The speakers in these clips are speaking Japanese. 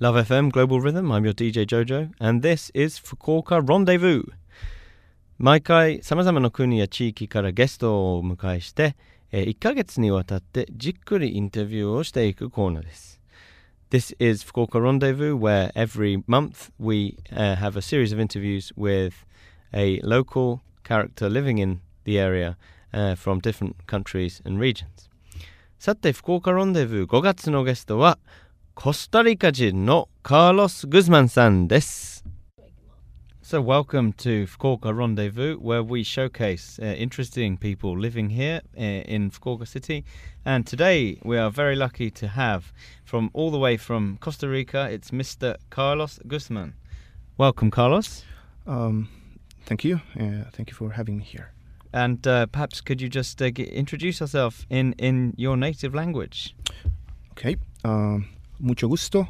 Love FM Global Rhythm. I'm your DJ Jojo, and this is Fukuoka Rendezvous. 毎回さまざまな国や地域からゲストをお迎えして、えー、1ヶ月にわたってじっくりインタビューをしていくコーナーです。This is Fukuoka Rendezvous, where every month we uh, have a series of interviews with a local character living in the area uh, from different countries and regions. さて、福岡ロンデブー5月のゲストは、 コスタリカ人のカーロス・グズマンさんです。So, welcome to Fukuoka Rendezvous, where we showcase uh, interesting people living here uh, in Fukuoka City. And today we are very lucky to have, from all the way from Costa Rica, it's Mr. Carlos Guzman. Welcome, Carlos. Um, thank you. Uh, thank you for having me here. And uh, perhaps could you just uh, get, introduce yourself in, in your native language? Okay. Um, mucho gusto.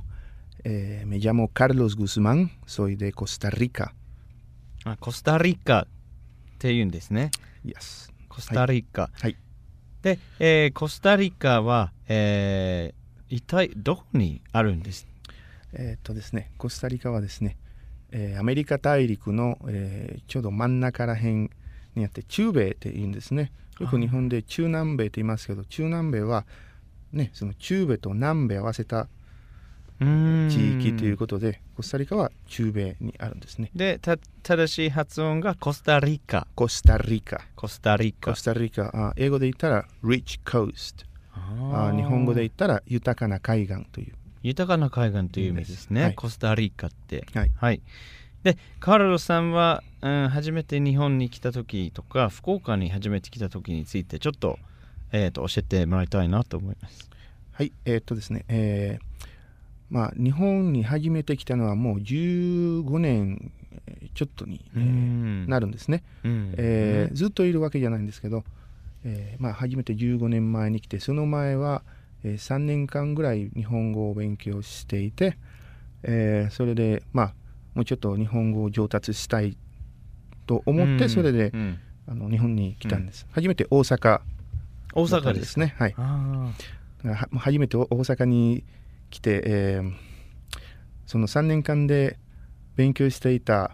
Eh, me llamo Carlos Guzmán. Soy de Costa Rica. あコスタリカっていうんですね。Yes. コスタリカ。はい。で、えー、コスタリカは、えー、一体どこにあるんですえっとですね、コスタリカはですね、えー、アメリカ大陸の、えー、ちょうど真ん中らへんにあって中米って言うんですねよく日本で中南米って言いますけど中南米はねその中米と南米合わせた地域ということでコスタリカは中米にあるんですね。でた正しい発音がコスタリカ。コスタリカ。コスタリカ。コスタリカ。あ英語で言ったら Rich Coast あ日本語で言ったら豊かな海岸という。豊かな海岸という意味ですね、はい、コスタリカって。はい、はい。でカーロさんは、うん、初めて日本に来た時とか福岡に初めて来た時についてちょっと,、えーと、教えてもらいたいなと思います。はい。えー、っとですねえー、まあ日本に初めて来たのはもう15年ちょっとに、えー、なるんですね、えー、ずっといるわけじゃないんですけど、えーまあ、初めて15年前に来てその前は、えー、3年間ぐらい日本語を勉強していて、えー、それでまあもうちょっと日本語を上達したいと思ってそれで、うん、あの日本に来たんです、うん、初めて大阪大阪ですねはい。初めて大阪に来て、えー、その3年間で勉強していた、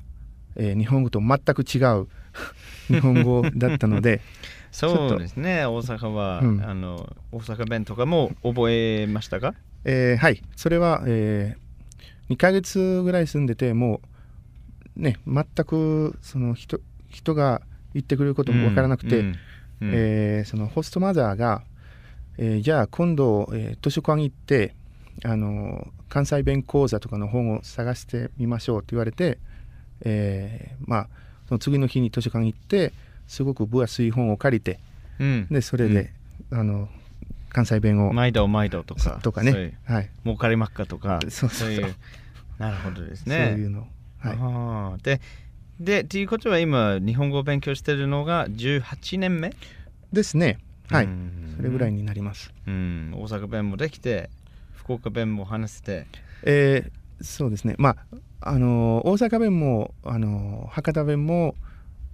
えー、日本語と全く違う 日本語だったので そうですね。大阪は、うん、あの大阪弁とかも覚えましたか、えー、はい。それは、え2ヶ月ぐらい住んでてもうね全くその人人が言ってくれることも分からなくて、うん。うん、えー、そのホストマザーが、えー、じゃあ今度、えー、図書館行ってあの関西弁講座とかの本を探してみましょうと言われて、えー、まあその次の日に図書館行ってすごく分厚い本を借りて、うん、でそれで、あの関西弁を毎度毎度とかとかね。はい。儲かりまっかとかそうそういうなるほどですね。そういうの。はい。ででということは今日本語を勉強しているのが18年目？ですね。はい。それぐらいになります。うん。大阪弁もできて福岡弁も話せて。えー、そうですね。まああの大阪弁もあの博多弁も、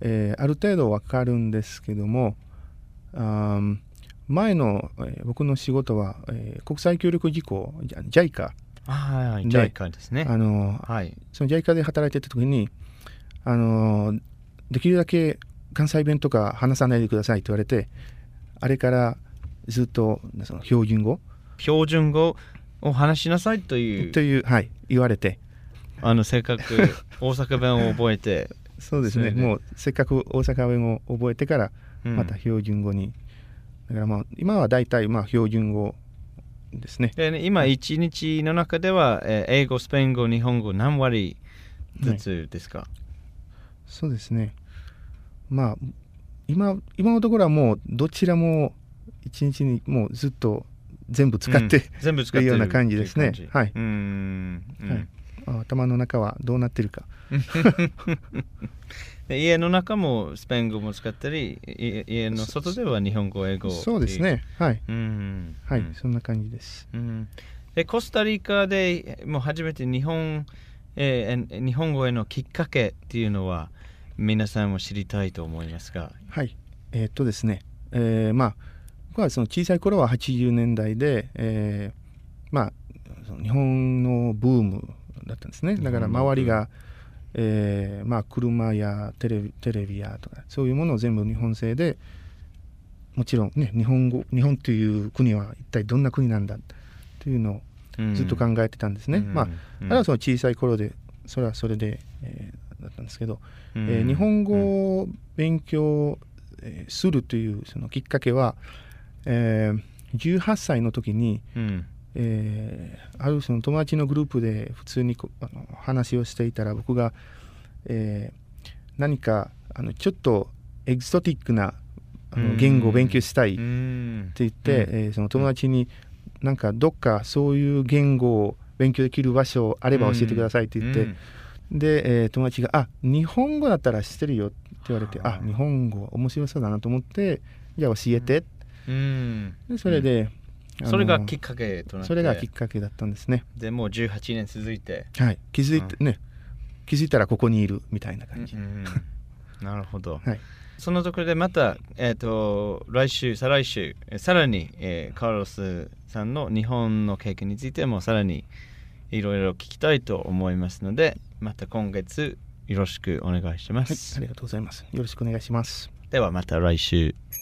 えー、ある程度わかるんですけどもあ前の、えー、僕の仕事は、えー、国際協力機構 JICA はいはい、JICA ですね。あの、はい、その JICA で働いてた時にあのできるだけ関西弁とか話さないでくださいと言われてあれからずっとその標準語標準語を話しなさいというというはい言われて。あのせっかく 大阪弁を覚えてそうですね。もうせっかく大阪弁を覚えてからまた標準語に、うんだからまあ今は大体まあ標準語ですね。で今一日の中では、えー、英語、スペイン語、日本語何割ずつですか、はい、そうですね。まあ今今のところはもうどちらも一日にもうずっと全部使って、うん、全部使ってるような感じですね。はい。うん、はい、頭の中はどうなってるか。家の中もスペイン語も使ったり家の外では日本語英語そうですね。はい、うん、はい、そんな感じです、うん、でコスタリカでもう初めて日本、えー、日本語へのきっかけっていうのは皆さんも知りたいと思いますが。はい。えー、っとですね、えー、まあ僕はその小さい頃は80年代で、えー、まあ日本のブームだったんですね。だから周りが、えーまあ、車やテレビテレビやとかそういうものを全部日本製でもちろんね日本語日本という国は一体どんな国なんだというのをずっと考えてたんですね、まああれはその小さい頃でそれはそれで、えー、だったんですけど、えー、日本語を勉強、えー、するというそのきっかけは、えー、18歳の時に、うん。えー、あるその友達のグループで普通にあの話をしていたら僕が、えー、何かあのちょっとエキゾティックなあの言語を勉強したいって言って、えー、その友達になんかどっかそういう言語を勉強できる場所あれば教えてくださいって言って、で、えー、友達が「あ日本語だったら知ってるよ」って言われて「あ日本語面白そうだな」と思って「じゃあ教えて」でそれで、それがきっかけとなって。それがきっかけだったんですね。でもう18年続いて。はい。気づいて、ね。気づいたらここにいるみたいな感じ、なるほど、はい、そのところでまた、えーと、来週再来週さらに、えー、カーロスさんの日本の経験についてもさらにいろいろ聞きたいと思いますのでまた今月よろしくお願いします、はい、ありがとうございます。よろしくお願いします。ではまた来週